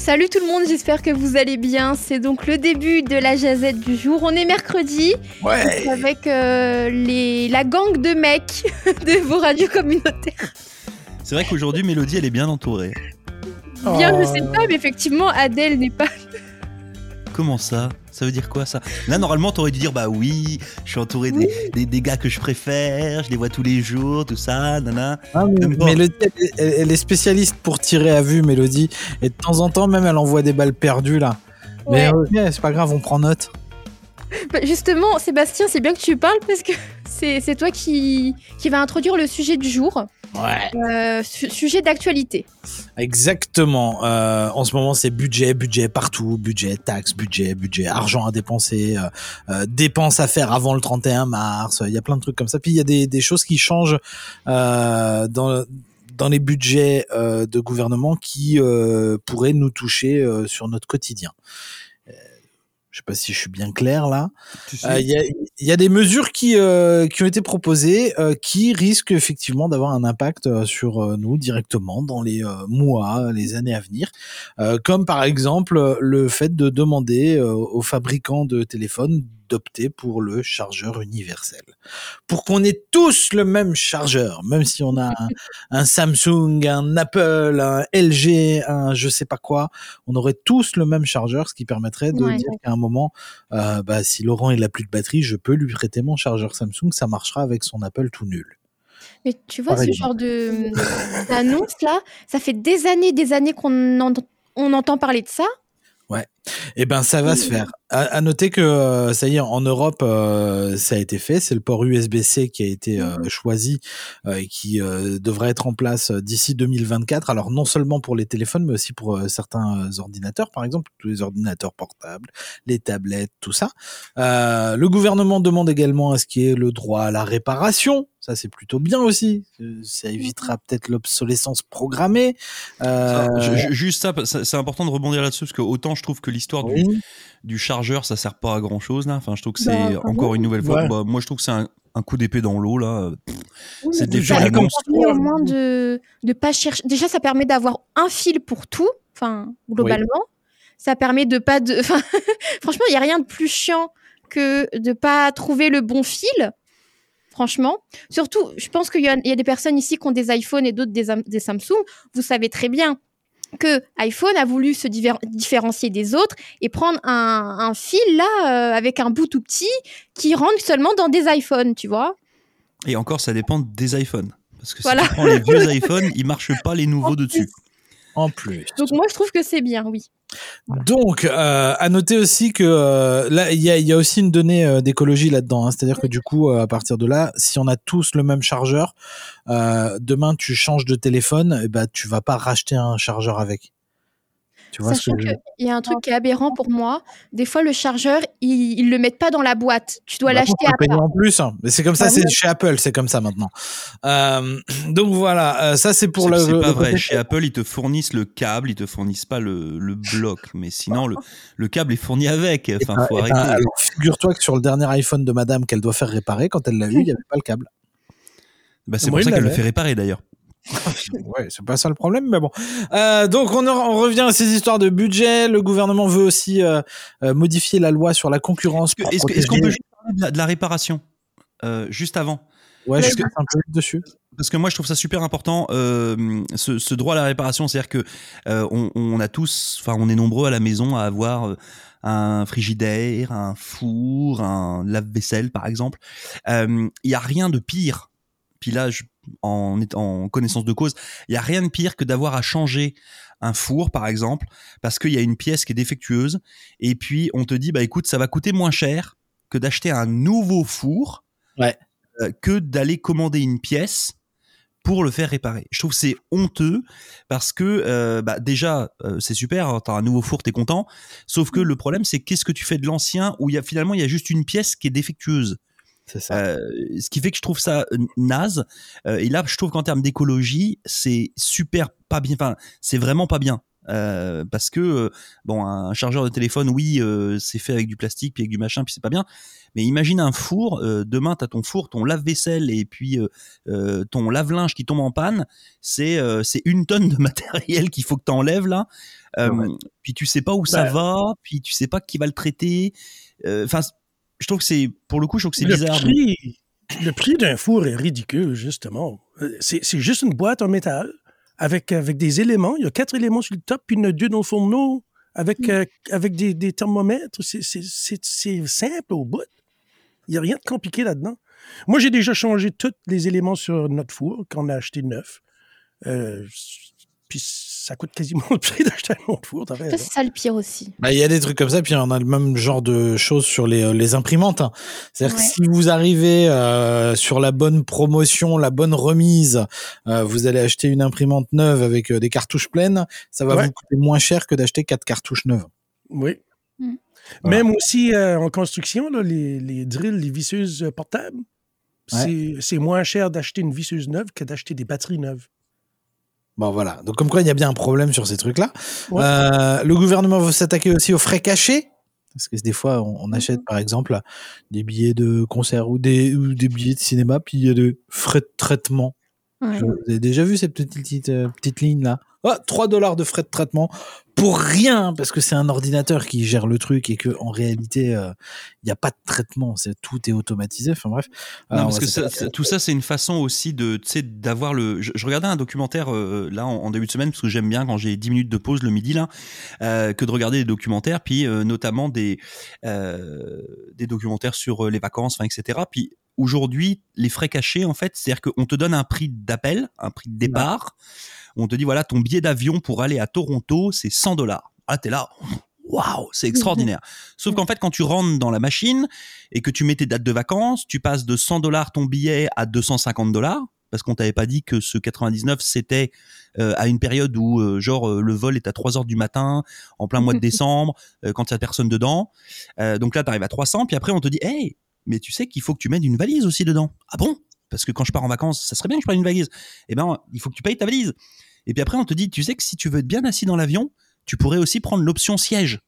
Salut tout le monde, j'espère que vous allez bien. C'est donc le début de la jazette du jour. On est mercredi Ouais. avec euh, les, la gang de mecs de vos radios communautaires. C'est vrai qu'aujourd'hui, Mélodie, elle est bien entourée. Bien, je Oh. sais pas, mais effectivement, Adèle n'est pas. Comment ça? Ça veut dire quoi ça? Là, normalement, t'aurais dû dire bah oui, je suis entouré des, des, des gars que je préfère, je les vois tous les jours, tout ça, nana. Ah, mais-. Mélodie, elle, elle- elle est spécialiste pour tirer à vue, Mélodie. Et de temps en temps, même, elle envoie des balles perdues, là. Mais euh, c'est pas grave, on prend note. Bah, Justement, Sébastien, c'est bien que tu parles parce que c'est c'est toi qui, qui va introduire le sujet du jour, Ouais. euh, su- sujet d'actualité. Exactement. Euh, en ce moment, c'est budget, budget partout, budget, taxes, budget, budget, argent à dépenser, euh, euh, dépenses à faire avant le 31 mars. Il y a plein de trucs comme ça. Puis il y a des, des choses qui changent euh, dans dans les budgets euh, de gouvernement qui euh, pourraient nous toucher euh, sur notre quotidien. Euh, Je sais pas si je suis bien clair là. Tu sais, Euh, Il y, a, il y a des mesures qui, euh, qui ont été proposées euh, qui risquent effectivement d'avoir un impact euh, sur euh, nous directement dans les euh, mois, les années à venir. Euh, comme par exemple euh, le fait de demander euh, aux fabricants de téléphones d'opter pour le chargeur universel. Pour qu'on ait tous le même chargeur, même si on a un, un Samsung, un Apple, un LG, un je sais pas quoi, on aurait tous le même chargeur, ce qui permettrait de Ouais. dire qu'à un moment, euh, bah, si Laurent il a plus de batterie, je peux lui prêter mon chargeur Samsung, ça marchera avec son Apple tout nul. Mais tu vois, Par ce exemple. genre de d'annonce là, ça fait des années, des années qu'on en- on entend parler de ça. Eh ben, ça va se faire. À, à noter que euh, ça y est, en Europe, euh, ça a été fait. C'est le port USB-C qui a été euh, choisi euh, et qui euh, devrait être en place d'ici 2024. Alors non seulement pour les téléphones, mais aussi pour euh, certains ordinateurs, par exemple, tous les ordinateurs portables, les tablettes, tout ça. Euh, le gouvernement demande également à ce qu'il y ait le droit à la réparation. Ça, c'est plutôt bien aussi. Ça évitera peut-être l'obsolescence programmée. Euh, ça, je- je- juste ça- c'est important de rebondir là-dessus parce que autant je trouve que l'histoire du, oui. du chargeur, ça sert pas à grand chose là. Enfin, je trouve que Bah, c'est ah encore une nouvelle fois. Ouais. bah, moi, je trouve que c'est un, un coup d'épée dans l'eau là. C'est déjà ça permet au moins de de pas chercher. Déjà, ça permet d'avoir un fil pour tout. Enfin, globalement, ça permet de pas de. Enfin, franchement, il y a rien de plus chiant que de pas trouver le bon fil. Franchement, surtout, je pense qu'il y, a- il y a des personnes ici qui ont des iPhones et d'autres des, des Samsung. Vous savez très bien que iPhone a voulu se différencier des autres et prendre un, un fil là euh, avec un bout tout petit qui rentre seulement dans des iPhones, tu vois. Et encore, ça dépend des iPhones. Parce que Voilà. si tu prends les vieux iPhones, ils marchent pas les nouveaux de dessus. En plus. Donc moi, je trouve que c'est bien, oui. Donc, euh, à noter aussi que euh, là, il y a, il y a aussi une donnée euh, d'écologie là-dedans. hein. C'est-à-dire que du coup, euh, à partir de là, si on a tous le même chargeur, euh, demain tu changes de téléphone, et ben tu vas pas racheter un chargeur avec. Tu vois Sachant je- y a un truc qui est aberrant pour moi. Des fois, le chargeur, ils, ils le mettent pas dans la boîte. Tu dois Bah, l'acheter à part. en plus. hein. Mais c'est comme ça, Ah c'est oui. chez Apple, c'est comme ça maintenant. Euh, donc voilà, euh, ça c'est pour le. c'est le pas vrai. Chez Apple, ils te fournissent le câble, ils te fournissent pas le, le bloc. Mais sinon, le, le câble est fourni avec. Enfin, faut ben, alors, figure-toi que sur le dernier iPhone de madame qu'elle doit faire réparer, quand elle l'a eu, il n'y avait pas le câble. Bah, c'est Moi, pour ça qu'elle le fait réparer d'ailleurs. Ouais, c'est pas ça le problème, mais bon. Euh, donc on, en- on revient à ces histoires de budget. Le gouvernement veut aussi euh, euh, modifier la loi sur la concurrence. Est-ce qu'on peut juste parler de la, de la réparation euh, juste avant? Ouais, je que- un peu dessus. Parce que moi, je trouve ça super important, euh, ce, ce droit à la réparation. C'est-à-dire que euh, on, on a tous, enfin, on est nombreux à la maison à avoir euh, un frigidaire, un four, un lave-vaisselle, par exemple. Il y a rien de pire. Puis là, je- en, connaissance de cause, il y a rien de pire que d'avoir à changer un four, par exemple, parce qu'il y a une pièce qui est défectueuse. Et puis, on te dit, bah écoute, ça va coûter moins cher que d'acheter un nouveau four Ouais. euh, que d'aller commander une pièce pour le faire réparer. Je trouve que c'est honteux parce que euh, bah, déjà euh, c'est super, hein, t'as un nouveau four, t'es content. Sauf que le problème c'est qu'est-ce que tu fais de l'ancien où il y a finalement il y a juste une pièce qui est défectueuse? Ça. Euh, ce qui fait que je trouve ça euh, naze. Euh, et là, je trouve qu'en termes d'écologie, c'est super pas bien. Enfin, c'est vraiment pas bien. Euh, parce que bon, un chargeur de téléphone, oui, c'est fait avec du plastique, puis avec du machin, puis c'est pas bien. Mais imagine un four. demain, t'as ton four, ton lave-vaisselle et puis ton lave-linge qui tombe en panne. C'est c'est une tonne de matériel qu'il faut que t'enlèves là. Puis tu sais pas où ça va, puis tu sais pas qui va le traiter. Enfin, je trouve que c'est pour le coup, je trouve que c'est bizarre. le prix d'un four est ridicule, justement. C'est juste une boîte en métal avec, avec des éléments. Il y a quatre éléments sur le top, puis il y en a deux dans le fourneau avec, mm. euh, avec des, des thermomètres. C'est simple au bout. Il n'y a rien de compliqué là-dedans. Moi, j'ai déjà changé tous les éléments sur notre four quand on a acheté neuf. Euh, puis ça coûte quasiment le prix d'acheter un autre four. C'est ça le pire aussi. Bah, il y a des trucs comme ça, puis on a le même genre de choses sur les, euh, les imprimantes. Hein. C'est-à-dire que si vous arrivez euh, sur la bonne promotion, la bonne remise, euh, vous allez acheter une imprimante neuve avec des cartouches pleines, ça va vous coûter moins cher que d'acheter quatre cartouches neuves. Oui. Mm. Même aussi en construction, là, les, les drills, les visseuses portables, c'est moins cher d'acheter une visseuse neuve que d'acheter des batteries neuves. Bon voilà, donc comme quoi il y a bien un problème sur ces trucs-là. Euh, le gouvernement veut s'attaquer aussi aux frais cachés. Parce que des fois, on, achète par exemple des billets de concert ou des, ou des billets de cinéma, puis il y a des frais de traitement. Vous avez déjà vu ces petites, petites, euh, petites lignes là 3 dollars de frais de traitement pour rien parce que c'est un ordinateur qui gère le truc et que en réalité il euh, n'y a pas de traitement c'est tout est automatisé enfin bref. Non, parce que tout ça c'est une façon aussi de tu sais d'avoir le je, regardais un documentaire euh, là en, début de semaine parce que j'aime bien quand j'ai 10 minutes de pause le midi là euh, que de regarder des documentaires puis notamment des des documentaires sur les vacances enfin etc puis aujourd'hui les frais cachés en fait c'est à dire qu'on te donne un prix d'appel un prix de départ on te dit voilà ton billet d'avion pour aller à Toronto c'est 100 dollars. Ah t'es là, waouh, c'est extraordinaire. Sauf qu'en fait, quand tu rentres dans la machine et que tu mets tes dates de vacances, tu passes de 100 dollars ton billet à 250 dollars parce qu'on t'avait pas dit que ce 99 c'était euh, à une période où euh, genre euh, le vol est à 3 heures du matin en plein mois de décembre quand il y a personne dedans. donc là tu arrives à 300 puis après on te dit "Hey, mais tu sais qu'il faut que tu mettes une valise aussi dedans." Ah bon? Parce que quand je pars en vacances, ça serait bien que je prenne une valise. Eh ben il faut que tu payes ta valise. Et puis après, on te dit, tu sais que si tu veux être bien assis dans l'avion, tu pourrais aussi prendre l'option siège.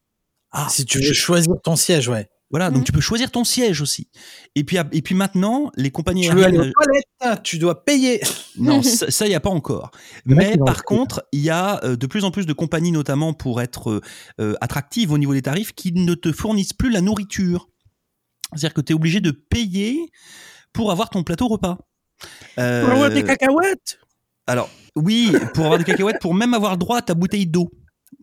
Ah, si tu veux choisir ton siège, ouais. Voilà, donc mhm. tu peux choisir ton siège aussi. Et puis, et puis maintenant, les compagnies tu aériennes. Veux aux toilettes, tu dois payer. Non, ça, il n'y a pas encore. Mais par contre, il y a euh, de plus en plus de compagnies, notamment pour être euh, euh, attractives au niveau des tarifs, qui ne te fournissent plus la nourriture. C'est-à-dire que tu es obligé de payer pour avoir ton plateau repas. pour avoir des cacahuètes? alors, oui, pour avoir des cacahuètes, pour même avoir droit à ta bouteille d'eau.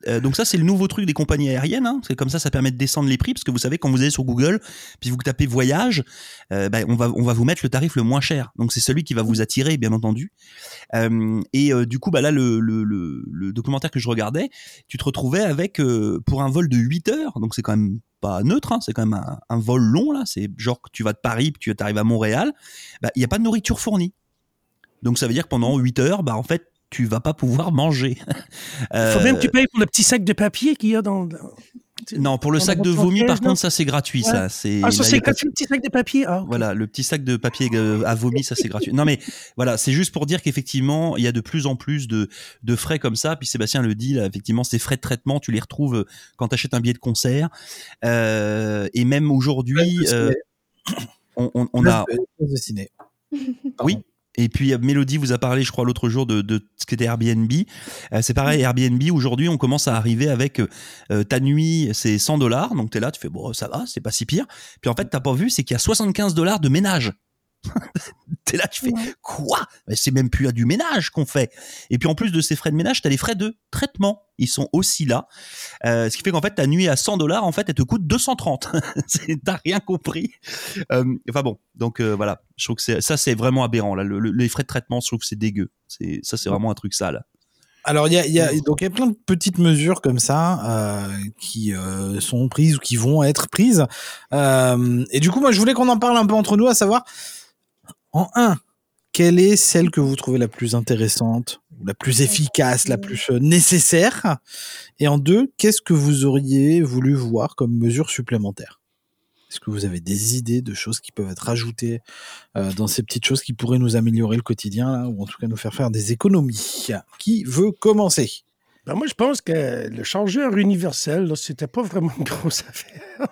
Euh, donc ça c'est le nouveau truc des compagnies aériennes, hein. c'est comme ça ça permet de descendre les prix parce que vous savez quand vous allez sur Google puis vous tapez voyage, euh, bah, on va on va vous mettre le tarif le moins cher. Donc c'est celui qui va vous attirer bien entendu. Euh, et du coup bah là le, le, le, documentaire que je regardais, tu te retrouvais avec pour un vol de 8 heures, donc c'est quand même pas neutre, hein, c'est quand même un, vol long là, c'est genre que tu vas de Paris puis tu arrives à Montréal, bah, il n'y a pas de nourriture fournie. Donc ça veut dire que pendant 8 heures, bah en fait, tu vas pas pouvoir manger. Il faut même que tu payes pour le petit sac de papier qu'il y a dans. Non, pour le sac de vomi, par contre, ça c'est gratuit. Ça, c'est. Ah, ça c'est gratuit, le petit sac de papier. Ah, Voilà, le petit sac de papier euh, à vomi, ça c'est gratuit. Non mais voilà, c'est juste pour dire qu'effectivement, il y a de plus en plus de, de frais comme ça. Puis Sébastien le dit, là, effectivement, ces frais de traitement, tu les retrouves euh, quand tu achètes un billet de concert. Euh, et même aujourd'hui, euh, on, on, on a. Oui. Et puis Mélodie vous a parlé, je crois, l'autre jour de, de ce qu'était Airbnb. Euh, c'est pareil, Airbnb, aujourd'hui, on commence à arriver avec euh, ta nuit, c'est 100 dollars. Donc tu es là, tu fais, bon, ça va, c'est pas si pire. Puis en fait, t'as pas vu, c'est qu'il y a 75 dollars de ménage. T'es là, tu fais quoi? C'est même plus à du ménage qu'on fait. Et puis en plus de ces frais de ménage, t'as les frais de traitement. Ils sont aussi là. Euh, ce qui fait qu'en fait, ta nuit à 100 dollars, en fait, elle te coûte 230. t'as rien compris. Euh, enfin bon, donc euh, voilà. Je trouve que ça, c'est vraiment aberrant. Là, les frais de traitement, je trouve que c'est dégueu. C'est ça, c'est vraiment un truc sale. Alors il y a, y a, donc il y a plein de petites mesures comme ça euh, qui euh, sont prises ou qui vont être prises. Euh, et du coup, moi, je voulais qu'on en parle un peu entre nous, à savoir en un, quelle est celle que vous trouvez la plus intéressante, la plus efficace, la plus euh, nécessaire? Et en deux, qu'est-ce que vous auriez voulu voir comme mesure supplémentaire? Est-ce que vous avez des idées de choses qui peuvent être ajoutées euh, dans ces petites choses qui pourraient nous améliorer le quotidien, ou en tout cas nous faire faire des économies? Qui veut commencer? Ben, moi, je pense que le chargeur universel, c'était pas vraiment une grosse affaire.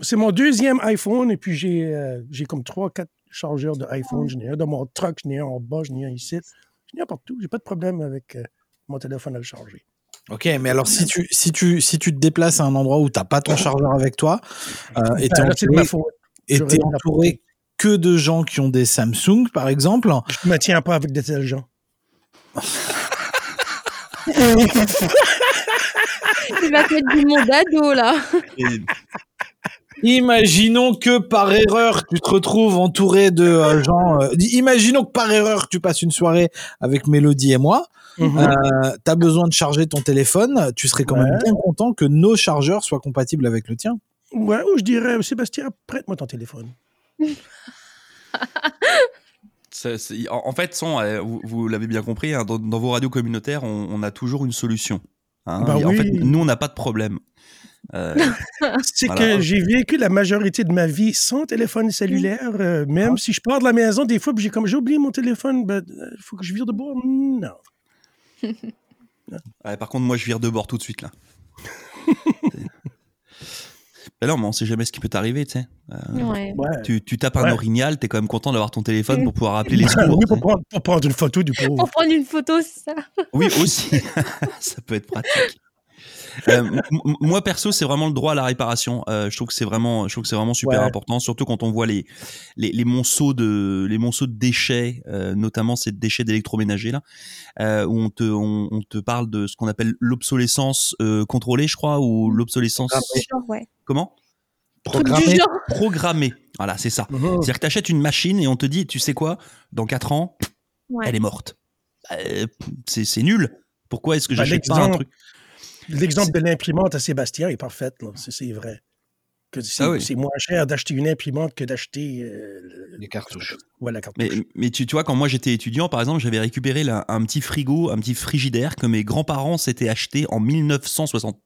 C'est mon deuxième iPhone et puis j'ai, euh, comme trois, quatre chargeurs de iPhone. J'en ai un dans mon truck, j'en ai un en bas, j'en ai un ici. J'en ai un partout. J'ai pas de problème avec euh, mon téléphone à le charger. Ok, mais alors si tu, si tu, si tu te déplaces à un endroit où t'as pas ton chargeur avec toi, euh, et de entouré, faute. et dû la entouré que de gens qui ont des Samsung, par exemple, Je me tiens pas avec des tels gens. Il va te mettre du monde à dos, là. Et- Imaginons que par erreur tu te retrouves entouré de euh, gens. euh, imaginons que par erreur tu passes une soirée avec Mélodie et moi. Mhm. Euh, T'as besoin de charger ton téléphone. Tu serais quand même bien content que nos chargeurs soient compatibles avec le tien. Ouais, ou je dirais, Sébastien, prête-moi ton téléphone. En, en fait, son, euh, vous, vous l'avez bien compris, hein, dans, dans vos radios communautaires, on, on a toujours une solution. hein. Bah En fait, nous, on n'a pas de problème. Euh, C'est Voilà. que j'ai vécu la majorité de ma vie sans téléphone cellulaire. euh, même si je pars de la maison, des fois, j'ai comme j'ai oublié mon téléphone, ben, il faut que je vire de bord. Non. ouais, par contre, moi, je vire de bord tout de suite là. Ben non, mais on sait jamais ce qui peut t'arriver, tu sais. Euh, Ouais. Tu, tu tapes un Ouais. orignal, t'es quand même content d'avoir ton téléphone pour pouvoir appeler les secours. oui, tu pour prendre, pour prendre une photo du pauvre. Pour prendre une photo, c'est ça. Oui, aussi. ça peut être pratique. Euh, moi perso, c'est vraiment le droit à la réparation. Euh, je trouve que c'est vraiment, je trouve que c'est vraiment super Ouais. important, surtout quand on voit les les, les monceaux de les monceaux de déchets, euh, notamment ces déchets d'électroménager là, euh, où on te on, on te parle de ce qu'on appelle l'obsolescence euh, contrôlée, je crois, ou l'obsolescence. Genre, ouais. comment? Programmé. genre. programmée. Voilà, c'est ça. Mhm. C'est-à-dire que tu achètes une machine et on te dit, tu sais quoi, dans 4 ans, Ouais. elle est morte. Euh, c'est c'est nul. Pourquoi est-ce que Ben, j'achète pas un truc? L'exemple de l'imprimante à Sébastien est parfaite, c'est vrai. Ah c'est moins cher d'acheter une imprimante que d'acheter euh, les cartouches. La cartouche. Mais, tu, vois, quand moi j'étais étudiant, par exemple, j'avais récupéré un petit frigo, un petit frigidaire que mes grands-parents s'étaient acheté en 1960.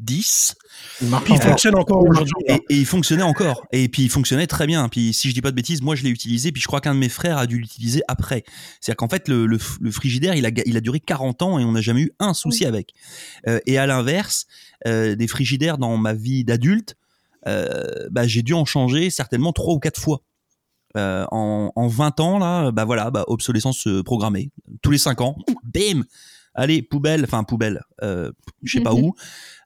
10. Il fonctionne encore aujourd'hui. Hein. Et, il fonctionnait encore. Et puis il fonctionnait très bien. Puis si je dis pas de bêtises, moi je l'ai utilisé. Puis je crois qu'un de mes frères a dû l'utiliser après. C'est-à-dire qu'en fait, le, frigidaire, il a, il a duré 40 ans et on n'a jamais eu un souci avec. Euh, et à l'inverse, euh, des frigidaires dans ma vie d'adulte, euh, bah, j'ai dû en changer certainement 3 ou 4 fois. En, 20 ans là bah voilà bah, obsolescence programmée tous les 5 ans bim allez poubelle enfin poubelle euh, je sais pas mhm. où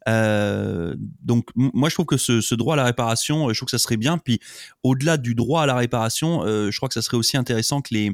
euh, donc moi je trouve que ce, ce droit à la réparation, euh, je trouve que ça serait bien. Puis au-delà du droit à la réparation, euh, je crois que ça serait aussi intéressant que les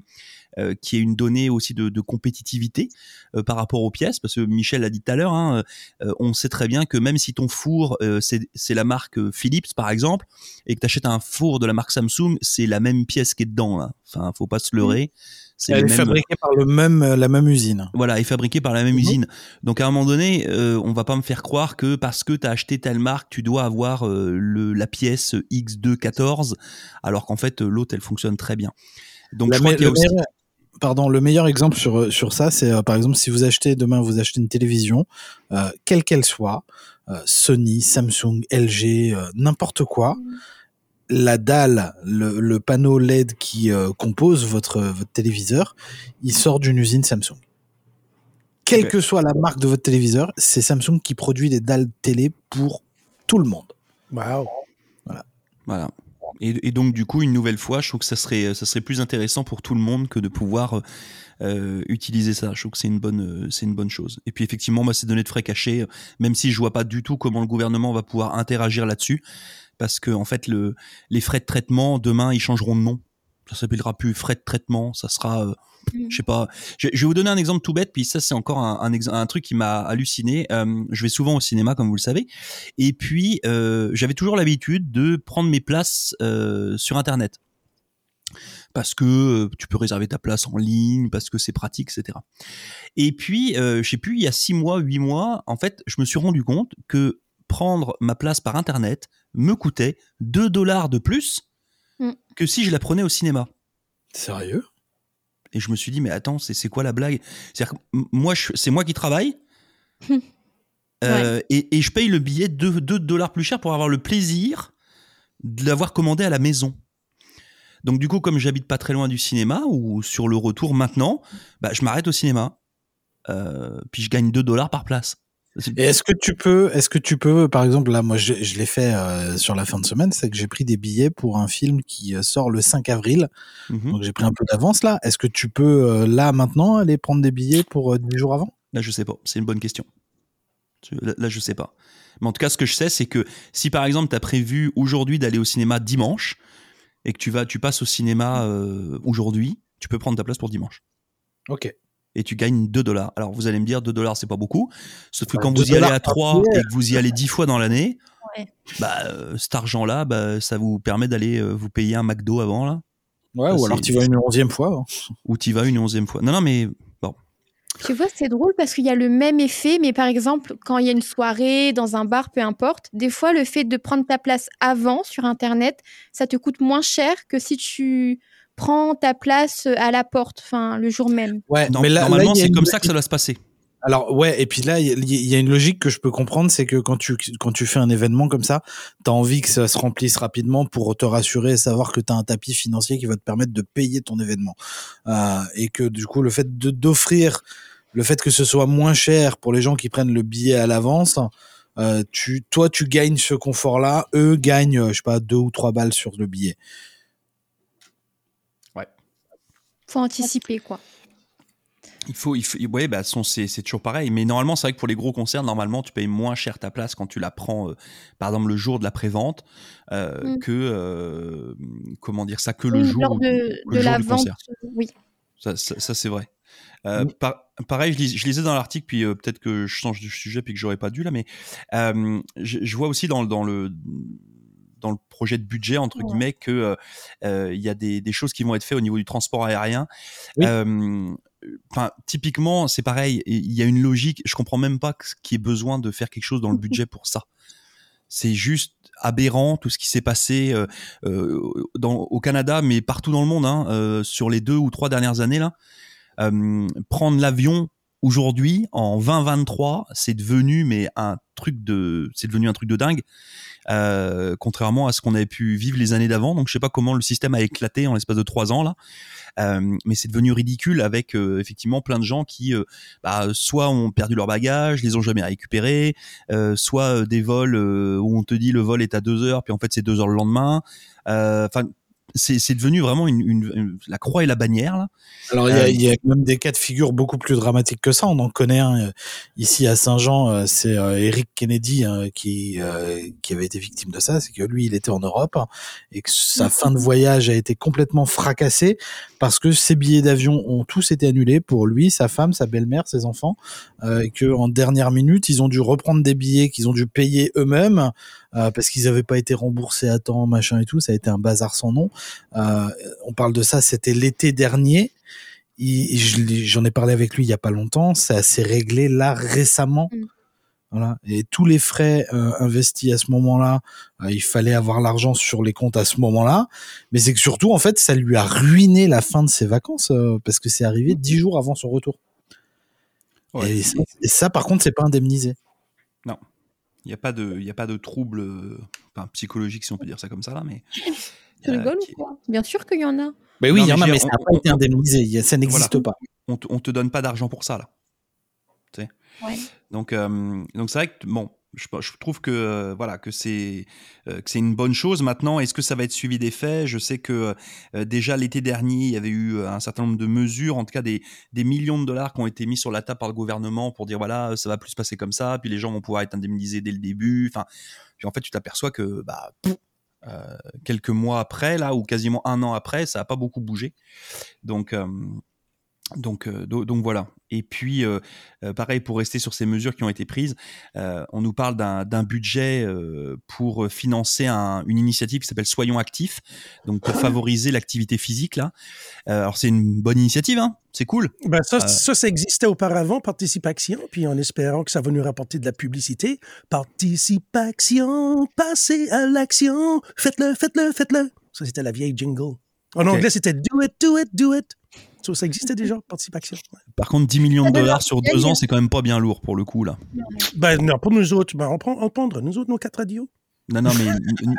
euh, qu'il y ait une donnée aussi de, de compétitivité euh, par rapport aux pièces, parce que Michel l'a dit tout à l'heure, hein, euh, on sait très bien que même si ton four c'est la marque Philips par exemple, et que tu achètes un four de la marque Samsung, c'est la même pièce qui est dedans. Là. Enfin, faut pas se leurrer. C'est Elle est mêmes- fabriquée par le même, la même usine. voilà, est fabriqué par la même Mhm. usine. Donc à un moment donné, on va pas me faire croire que parce que tu as acheté telle marque, tu dois avoir euh, le, la pièce X214, alors qu'en fait euh, l'autre elle fonctionne très bien. Donc La je crois me- qu'il y a le aussi. meilleur- Pardon, le meilleur exemple sur, sur ça, c'est euh, par exemple si vous achetez demain, vous achetez une télévision, euh, quelle qu'elle soit, euh, Sony, Samsung, LG, euh, n'importe quoi, la dalle, le, le panneau LED qui euh, compose votre, votre téléviseur, il sort d'une usine Samsung. Quelle Ok. que soit la marque de votre téléviseur, c'est Samsung qui produit des dalles télé pour tout le monde. Wow. Voilà. Et, et donc du coup, une nouvelle fois, je trouve que ça serait, ça serait plus intéressant pour tout le monde que de pouvoir euh, utiliser ça. Je trouve que c'est une bonne, euh, c'est une bonne chose. Et puis effectivement, moi, ces données de frais cachés, euh, même si je vois pas du tout comment le gouvernement va pouvoir interagir là-dessus, parce que en fait, le, les frais de traitement demain, ils changeront de nom. Ça s'appellera plus frais de traitement, ça sera euh, je sais pas. Je, je vais vous donner un exemple tout bête, puis ça c'est encore un, un, ex- un truc qui m'a halluciné. Euh, je vais souvent au cinéma, comme vous le savez, et puis euh, j'avais toujours l'habitude de prendre mes places euh, sur Internet parce que euh, tu peux réserver ta place en ligne, parce que c'est pratique, etc. Et puis, euh, je sais plus, il y a six mois, huit mois, en fait, je me suis rendu compte que prendre ma place par Internet me coûtait 2 dollars de plus Mm. que si je la prenais au cinéma. Sérieux? Et je me suis dit, mais attends, c'est c'est quoi la blague? C'est-à-dire que moi, c'est moi qui travaille. euh, et, et je paye le billet 2, dollars plus cher pour avoir le plaisir de l'avoir commandé à la maison. Donc du coup, comme j'habite pas très loin du cinéma ou sur le retour maintenant, bah, je m'arrête au cinéma. puis je gagne 2 dollars par place. Et est-ce que tu peux, est-ce que tu peux, par exemple, là, moi, je, je l'ai fait euh, sur la fin de semaine, c'est que j'ai pris des billets pour un film qui euh, sort le 5 avril. Mhm. Donc j'ai pris un peu d'avance là. Est-ce que tu peux euh, là maintenant aller prendre des billets pour euh, 10 jours avant? Là, je sais pas. C'est une bonne question. Là, là, je sais pas. Mais en tout cas, ce que je sais, c'est que si par exemple, tu as prévu aujourd'hui d'aller au cinéma dimanche et que tu vas, tu passes au cinéma aujourd'hui, tu peux prendre ta place pour dimanche. Ok. Et tu gagnes 2 dollars. Alors vous allez me dire 2 dollars c'est pas beaucoup. Sauf que Bah, quand 2 vous y allez à par 3 billet. et que vous y allez 10 fois dans l'année, Ouais. bah, euh, cet argent-là, bah, ça vous permet d'aller euh, vous payer un McDo avant là, Ouais, ou alors tu vas une onzième fois. hein. ou tu vas une onzième fois. Non, non, mais bon. Tu vois, c'est drôle parce qu'il y a le même effet, mais par exemple, quand il y a une soirée, dans un bar, peu importe, des fois, le fait de prendre ta place avant sur Internet, ça te coûte moins cher que si tu prends ta place à la porte, enfin, le jour même. Ouais, Non, mais là, normalement, c'est une comme ça que ça doit se passer. Alors ouais, et puis là, il y, a- il y a une logique que je peux comprendre, c'est que quand tu quand tu fais un événement comme ça, t'as envie que ça se remplisse rapidement pour te rassurer et savoir que t'as un tapis financier qui va te permettre de payer ton événement, Euh, et que du coup le fait de d'offrir, le fait que ce soit moins cher pour les gens qui prennent le billet à l'avance, euh, tu toi tu gagnes ce confort-là, eux gagnent euh, je sais pas deux ou trois balles sur le billet. Faut anticiper, quoi. Il faut, il faut ouais, bah, son- c'est, toujours pareil. Mais normalement, c'est vrai que pour les gros concerts, normalement, tu payes moins cher ta place quand tu la prends, euh, par exemple, le jour de la prévente, euh, Mm. que, euh, comment dire ça, que le Oui, jour, lors de, le de jour la du vente. concert. Oui. Ça, ça, ça, c'est vrai. Euh, Mm. par- pareil, je, lis- je lisais dans l'article, puis euh, peut-être que je change de sujet, puis que j'aurais pas dû là, mais euh, je, je vois aussi dans, dans le dans le projet de budget entre Ouais. guillemets que euh, euh, il y a des, des choses qui vont être faites au niveau du transport aérien. Oui. Enfin, typiquement, c'est pareil. Il y a une logique. Je comprends même pas qu'il y ait besoin de faire quelque chose dans le budget pour ça. C'est juste aberrant tout ce qui s'est passé euh, euh, dans, au Canada, mais partout dans le monde, hein, euh, sur les deux ou trois dernières années là. Euh, prendre l'avion aujourd'hui en 2023, c'est devenu mais un truc de, c'est devenu un truc de dingue. Euh, contrairement à ce qu'on avait pu vivre les années d'avant. Donc je sais pas comment le système a éclaté en l'espace de trois ans là, Euh, mais c'est devenu ridicule avec euh, effectivement plein de gens qui, euh, bah, soit ont perdu leur bagage, les ont jamais récupérés, euh, soit euh, des vols où on te dit le vol est à deux heures, puis en fait c'est deux heures le lendemain. Enfin, c'est devenu vraiment une, une- une- la croix et la bannière là. Alors il y, a, Euh, y a même des cas de figure beaucoup plus dramatiques que ça. On en connaît un euh, ici à Saint-Jean. euh, C'est Eric Kennedy hein, qui euh, qui avait été victime de ça. C'est que lui, il était en Europe hein, et que sa fin de voyage a été complètement fracassée parce que ses billets d'avion ont tous été annulés pour lui, sa femme, sa belle-mère, ses enfants. Euh, et que en dernière minute, ils ont dû reprendre des billets qu'ils ont dû payer eux-mêmes euh, parce qu'ils n'avaient pas été remboursés à temps, machin et tout. Ça a été un bazar sans nom. Euh, on parle de ça, c'était l'été dernier. J'en ai parlé avec lui il y a pas longtemps. Ça s'est réglé là récemment. Mm. Voilà. Et tous les frais euh, investis à ce moment-là, euh, il fallait avoir l'argent sur les comptes à ce moment-là. Mais c'est que surtout, en fait, ça lui a ruiné la fin de ses vacances euh, parce que c'est arrivé dix jours avant son retour. Ouais. Et, ça, et ça, par contre, c'est pas indemnisé. Il n'y a pas de, il y a pas de trouble euh, enfin, psychologique si on peut dire ça comme ça là, mais. Tu euh, rigoles qui- ou quoi? Bien sûr qu'il y en a. Mais oui, Non, il y en a, mais ça n'a pas été indemnisé. Ça n'existe pas. on te, on te donne pas d'argent pour ça là. Ouais. Donc, euh, donc c'est vrai que bon, je, trouve que euh, voilà que c'est euh, que c'est une bonne chose. Maintenant, est-ce que ça va être suivi des faits? Je sais que euh, déjà l'été dernier, il y avait eu un certain nombre de mesures, en tout cas des, des millions de dollars qui ont été mis sur la table par le gouvernement pour dire voilà, ça va plus se passer comme ça, puis les gens vont pouvoir être indemnisés dès le début. Enfin, puis en fait, tu t'aperçois que bah quelques mois après là ou quasiment un an après, ça a pas beaucoup bougé. Donc donc, euh, do- donc voilà. Et puis, euh, euh, pareil, pour rester sur ces mesures qui ont été prises, euh, on nous parle d'un budget euh, pour financer un- une initiative qui s'appelle Soyons actifs, donc pour favoriser l'activité physique. Là, alors c'est une bonne initiative, hein c'est cool. Ben ça, ça, ça existait auparavant, participation, puis en espérant que ça va nous rapporter de la publicité. Participation, passez à l'action, faites-le, faites-le, faites-le. Ça, c'était la vieille jingle. En anglais, c'était do it, do it, do it. Ça, ça existait déjà, participation. Ouais. Par contre, 10 millions de donne dollars sur de deux ans, c'est quand même pas bien lourd pour le coup là. Ben non, pour nous autres, ben, on prend, on prendre, nous autres, nos quatre radios. Non, non, mais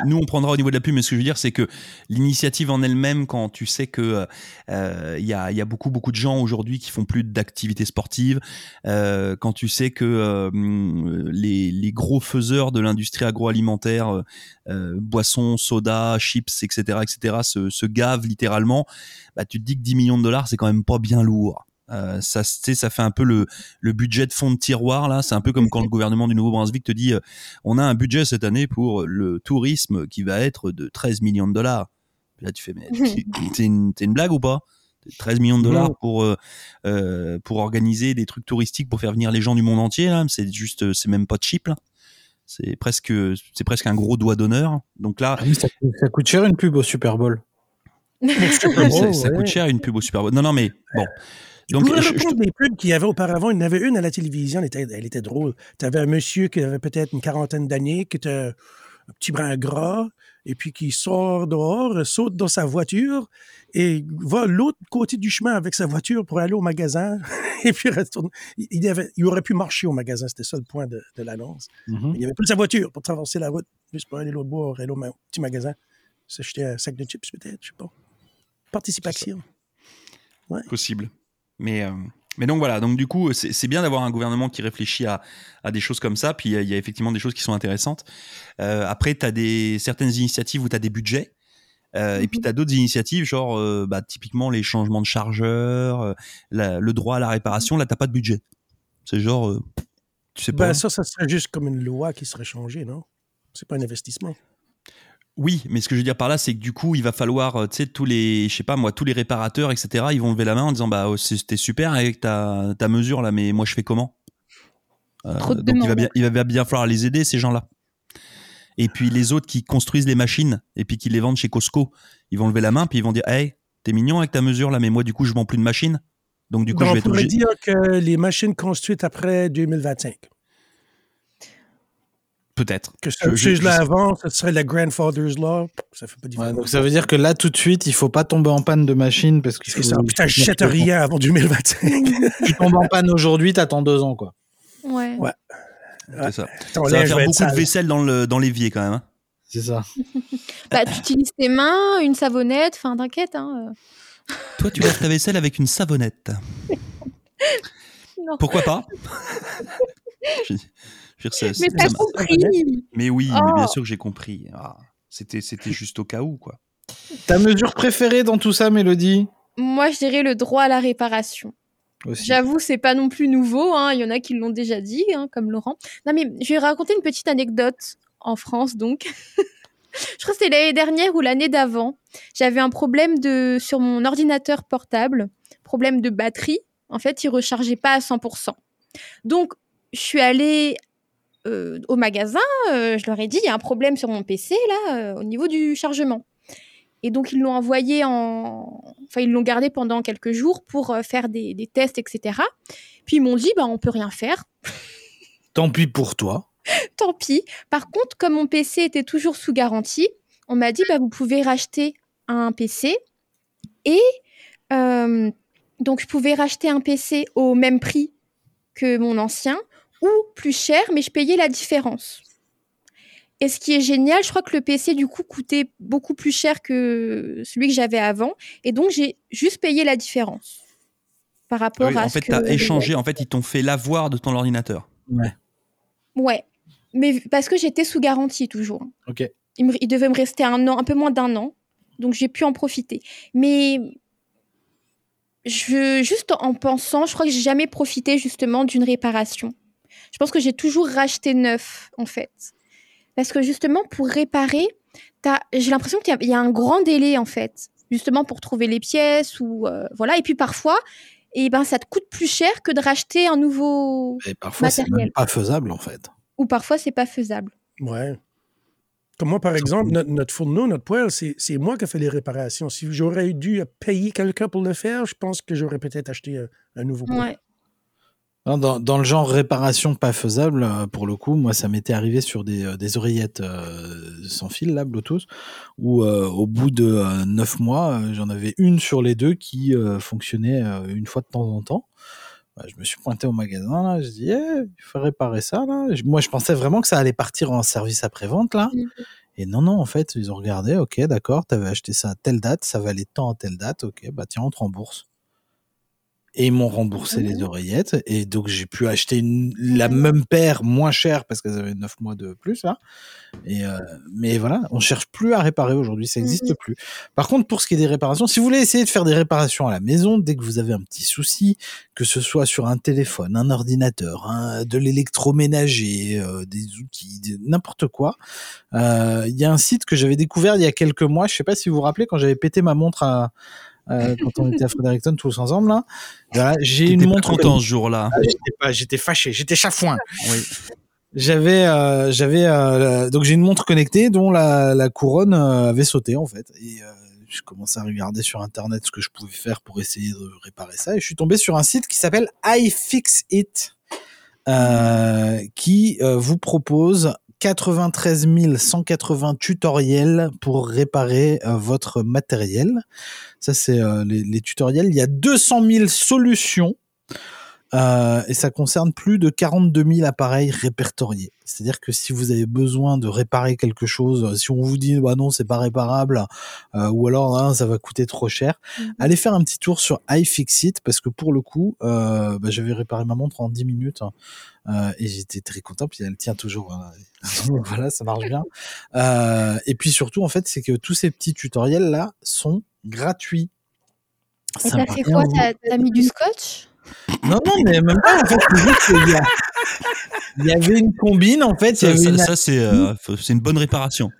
nous, on prendra au niveau de la pub, mais ce que je veux dire, c'est que l'initiative en elle-même, quand tu sais que euh, il y, a, beaucoup, beaucoup de gens aujourd'hui qui font plus d'activités sportives, euh, quand tu sais que euh, les, gros faiseurs de l'industrie agroalimentaire, boissons, soda, chips, etc., etc., se, se gavent littéralement, bah, tu te dis que 10 millions de dollars, c'est quand même pas bien lourd. Euh, ça, ça fait un peu le, le budget de fond de tiroir là. C'est un peu comme quand le gouvernement du Nouveau-Brunswick te dit, euh, on a un budget cette année pour le tourisme qui va être de 13 millions de dollars. là, tu fais, mais t'es une, une, blague ou pas? 13 millions de dollars pour euh, euh, pour organiser des trucs touristiques pour faire venir les gens du monde entier là. C'est juste, c'est même pas cheap là. C'est presque, c'est presque un gros doigt d'honneur. Donc là, ah ça, ça, coûte cher une pub au Super Bowl. ça, ça coûte cher une pub au Super Bowl. Non, non, mais bon. Donc, je, je... des pubs qu'il y avait auparavant. Il y en avait une à la télévision, elle était, elle était drôle. Tu avais un monsieur qui avait peut-être une quarantaine d'années, qui était un petit brin gras, et puis qui sort dehors, saute dans sa voiture et va l'autre côté du chemin avec sa voiture pour aller au magasin. et puis retourne. Il, avait, il aurait pu marcher au magasin, c'était ça le point de, de l'annonce. Mm-hmm. Il avait plus sa voiture pour traverser la route, juste pour aller l'autre bord, aller au petit magasin, s'acheter un sac de chips peut-être, je sais pas. Participation. Ouais. Possible. Mais, euh, mais donc voilà, donc du coup, c'est bien d'avoir un gouvernement qui réfléchit à, à, des choses comme ça. Puis il y, a effectivement des choses qui sont intéressantes. Euh, après, tu as des, certaines initiatives où tu as des budgets. Euh, Et puis tu as d'autres initiatives, genre bah, typiquement les changements de chargeurs, euh, le droit à la réparation. Là, t'as pas de budget. C'est genre, tu sais pas. Ben, ça, ça serait juste comme une loi qui serait changée, non? C'est pas un investissement. Oui, mais ce que je veux dire par là, c'est que du coup, il va falloir, euh, tu sais, tous les, je sais pas moi, tous les réparateurs, etc. Ils vont lever la main en disant, bah, oh, c'était super avec ta, ta mesure là, mais moi, je fais comment? Euh, Donc, il va bien, il va bien falloir les aider ces gens-là. Et puis les autres qui construisent les machines et puis qui les vendent chez Costco, ils vont lever la main puis ils vont dire, hey, t'es mignon avec ta mesure là, mais moi, du coup, je vends plus de machines. Donc, du coup, je vais être obligé. dire que les machines construites après 2025. Peut-être. Que ce je, là avant, ce serait la grandfather's law. Ça fait pas différence. Ouais, donc ça veut dire que là, tout de suite, il faut pas tomber en panne de machine parce que ça. Putain, je jette rien avant 2025. tu tombes en panne aujourd'hui, t'attends deux ans, quoi. Ouais. Ouais. C'est ça. ça va faire beaucoup de vaisselle dans le dans l'évier quand même. Hein. C'est ça. bah, tu utilises tes mains, une savonnette, enfin, t'inquiète. Hein. Toi, tu laves ta vaisselle avec une savonnette. non. Pourquoi pas? Mais t'as compris Mais oui, mais bien oh. sûr que j'ai compris. Ah, c'était, c'était juste au cas où, quoi. Ta mesure préférée dans tout ça, Mélodie? Moi, je dirais le droit à la réparation. J'avoue, c'est pas non plus nouveau. Hein. Il y en a qui l'ont déjà dit, hein, comme Laurent. Non, mais je vais raconter une petite anecdote en France, donc. je crois que c'était l'année dernière ou l'année d'avant. J'avais un problème de sur mon ordinateur portable, problème de batterie. En fait, il rechargeait pas à 100%. Donc, je suis allée euh, au magasin, euh, je leur ai dit, il y a un problème sur mon PC, là, euh, au niveau du chargement. Et donc, ils l'ont envoyé en... Enfin, ils l'ont gardé pendant quelques jours pour faire des, des, tests, etc. Puis, ils m'ont dit, bah, on peut rien faire. Tant pis pour toi. Tant pis. Par contre, comme mon PC était toujours sous garantie, on m'a dit, bah, vous pouvez racheter un PC. Et donc, je pouvais racheter un PC au même prix que mon ancien ou plus cher, mais je payais la différence. Et ce qui est génial, je crois que le PC du coup coûtait beaucoup plus cher que celui que j'avais avant, et donc j'ai juste payé la différence par rapport ah à. En fait, tu as échangé. En fait, ils t'ont fait l'avoir de ton ordinateur. Ouais. Ouais, mais parce que j'étais sous garantie toujours. Ok. Il, devait me rester un an, un peu moins d'un an, donc j'ai pu en profiter. Mais je, juste en pensant, je crois que j'ai jamais profité justement d'une réparation. Je pense que j'ai toujours racheté neuf, en fait. Parce que justement, pour réparer, j'ai l'impression qu'il y, a un grand délai, en fait. Justement, pour trouver les pièces ou euh, voilà. Et puis parfois, et eh ben, ça te coûte plus cher que de racheter un nouveau Et parfois, c'est pas faisable, en fait. Ou parfois, c'est pas faisable. Ouais. Comme moi, par exemple, notre, fourneau, notre poêle, c'est moi qui ai fait les réparations. Si j'aurais dû payer quelqu'un pour le faire, je pense que j'aurais peut-être acheté un, un nouveau poêle. Ouais. Dans, dans, le genre réparation pas faisable, euh, pour le coup, moi, ça m'était arrivé sur des, euh, des oreillettes euh, sans fil, là, Bluetooth, où au bout de neuf mois, j'en avais une sur les deux qui fonctionnait une fois de temps en temps. Bah, je me suis pointé au magasin, là, je dis, eh, il faut réparer ça, là. Moi, je pensais vraiment que ça allait partir en service après-vente, là. Mhm. Et non, non, en fait, ils ont regardé, ok, d'accord, t'avais acheté ça à telle date, ça valait tant à telle date, ok, bah tiens, on te rembourse. Et ils m'ont remboursé les oreillettes, et donc j'ai pu acheter une, la même paire moins chère parce qu'elles avaient 9 mois de plus, là. Et euh, mais voilà, on cherche plus à réparer aujourd'hui, ça n'existe Mhm. plus. Par contre, pour ce qui est des réparations, si vous voulez essayer de faire des réparations à la maison, dès que vous avez un petit souci, que ce soit sur un téléphone, un ordinateur, un- de l'électroménager, euh, des outils, n'importe quoi, euh, il y a un site que j'avais découvert il y a quelques mois. Je sais pas si vous vous rappelez quand j'avais pété ma montre à, euh, quand on était à Fredericton tous ensemble là. Voilà, j'ai une T'étais pas montre. content ce jour-là. Ah, j'étais pas, j'étais fâché, j'étais chafouin. Oui. J'avais, euh, j'avais, euh, donc j'ai une montre connectée dont la, la couronne avait sauté en fait. Et je commençais à regarder sur internet ce que je pouvais faire pour essayer de réparer ça. Et je suis tombé sur un site qui s'appelle iFixIt, euh, qui euh, vous propose 93 180 tutoriels pour réparer euh, votre matériel. Ça, c'est euh, les, les tutoriels. Il y a 200 000 solutions. Euh, et ça concerne plus de 42 000 appareils répertoriés. C'est-à-dire que si vous avez besoin de réparer quelque chose, si on vous dit bah non c'est pas réparable, euh, ou alors hein, ça va coûter trop cher, Mhm. allez faire un petit tour sur iFixit parce que pour le coup, euh, bah, j'avais réparé ma montre en 10 minutes hein, euh, et j'étais très content. Puis elle tient toujours, hein. voilà, ça marche bien. Euh, et puis surtout en fait, c'est que tous ces petits tutoriels là sont gratuits. Et Ça t'as fait quoi. T'as mis du scotch? Non, non, mais même pas. En fait, c'est juste qu'il y, a- il y avait une combine, en fait. Il y Ça, avait, ça- ça, c'est euh, c'est une bonne réparation.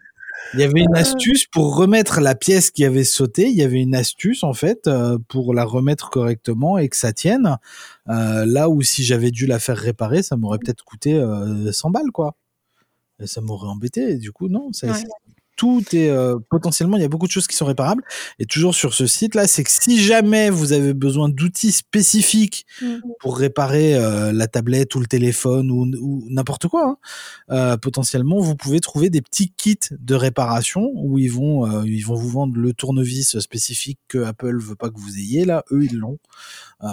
il y avait une astuce pour remettre la pièce qui avait sauté. Il y avait une astuce, en fait, euh, pour la remettre correctement et que ça tienne. Euh, là où si j'avais dû la faire réparer, ça m'aurait peut-être coûté euh, 100 balles, quoi. Et ça m'aurait embêté. Et du coup, non. Ça, Ouais. Tout est euh, potentiellement, il y a beaucoup de choses qui sont réparables. Et toujours sur ce site-là, c'est que si jamais vous avez besoin d'outils spécifiques Mhm. pour réparer euh, la tablette ou le téléphone ou, ou n'importe quoi, hein, euh, potentiellement, vous pouvez trouver des petits kits de réparation où ils vont, euh, ils vont vous vendre le tournevis spécifique que Apple veut pas que vous ayez. Là, eux, ils l'ont. Euh,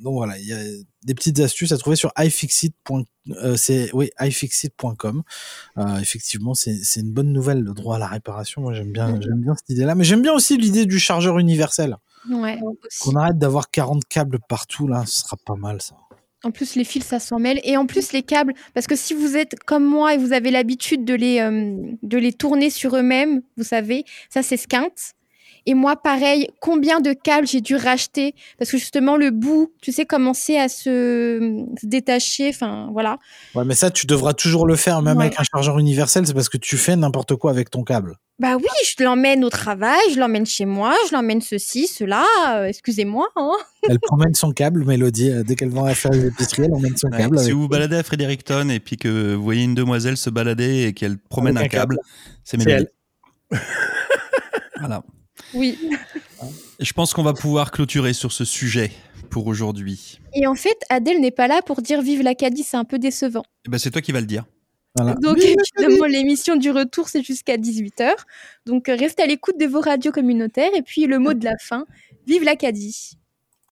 donc voilà, il y a des petites astuces à trouver sur iFixit.com. Euh, c'est oui, iFixit.com. Euh, effectivement, c'est une bonne nouvelle le droit à la réparation. Moi, j'aime bien, j'aime bien cette idée-là, mais j'aime bien aussi l'idée du chargeur universel. Ouais. Qu'on arrête d'avoir 40 câbles partout là, ce sera pas mal ça. En plus, les fils, ça s'en mêle. Et en plus, les câbles, parce que si vous êtes comme moi et vous avez l'habitude de les, euh, de les tourner sur eux-mêmes, vous savez, ça, c'est skint. Et moi, pareil, combien de câbles j'ai dû racheter? Parce que justement, le bout, tu sais, commençait à se, se détacher. Enfin, voilà. Ouais, mais ça, tu devras toujours le faire, même Ouais. avec un chargeur universel, c'est parce que tu fais n'importe quoi avec ton câble. Bah oui, je l'emmène au travail, je l'emmène chez moi, je l'emmène ceci, cela. euh, Excusez-moi. Hein. Elle promène son câble, Mélodie. euh, Dès qu'elle va faire les épiceries, elle emmène son Ouais, câble. si avec- vous vous baladez à Fredericton et puis que vous voyez une demoiselle se balader et qu'elle promène Avec un câble, c'est C'est Mélodie. Voilà. Oui. Je pense qu'on va pouvoir clôturer sur ce sujet pour aujourd'hui. Et en fait, Adèle n'est pas là pour dire vive l'Acadie, c'est un peu décevant. Eh ben, c'est toi qui vas le dire. Voilà. Donc, évidemment, l'émission du retour, c'est jusqu'à 18h. Donc, restez à l'écoute de vos radios communautaires. Et puis, le mot de la fin, vive l'Acadie.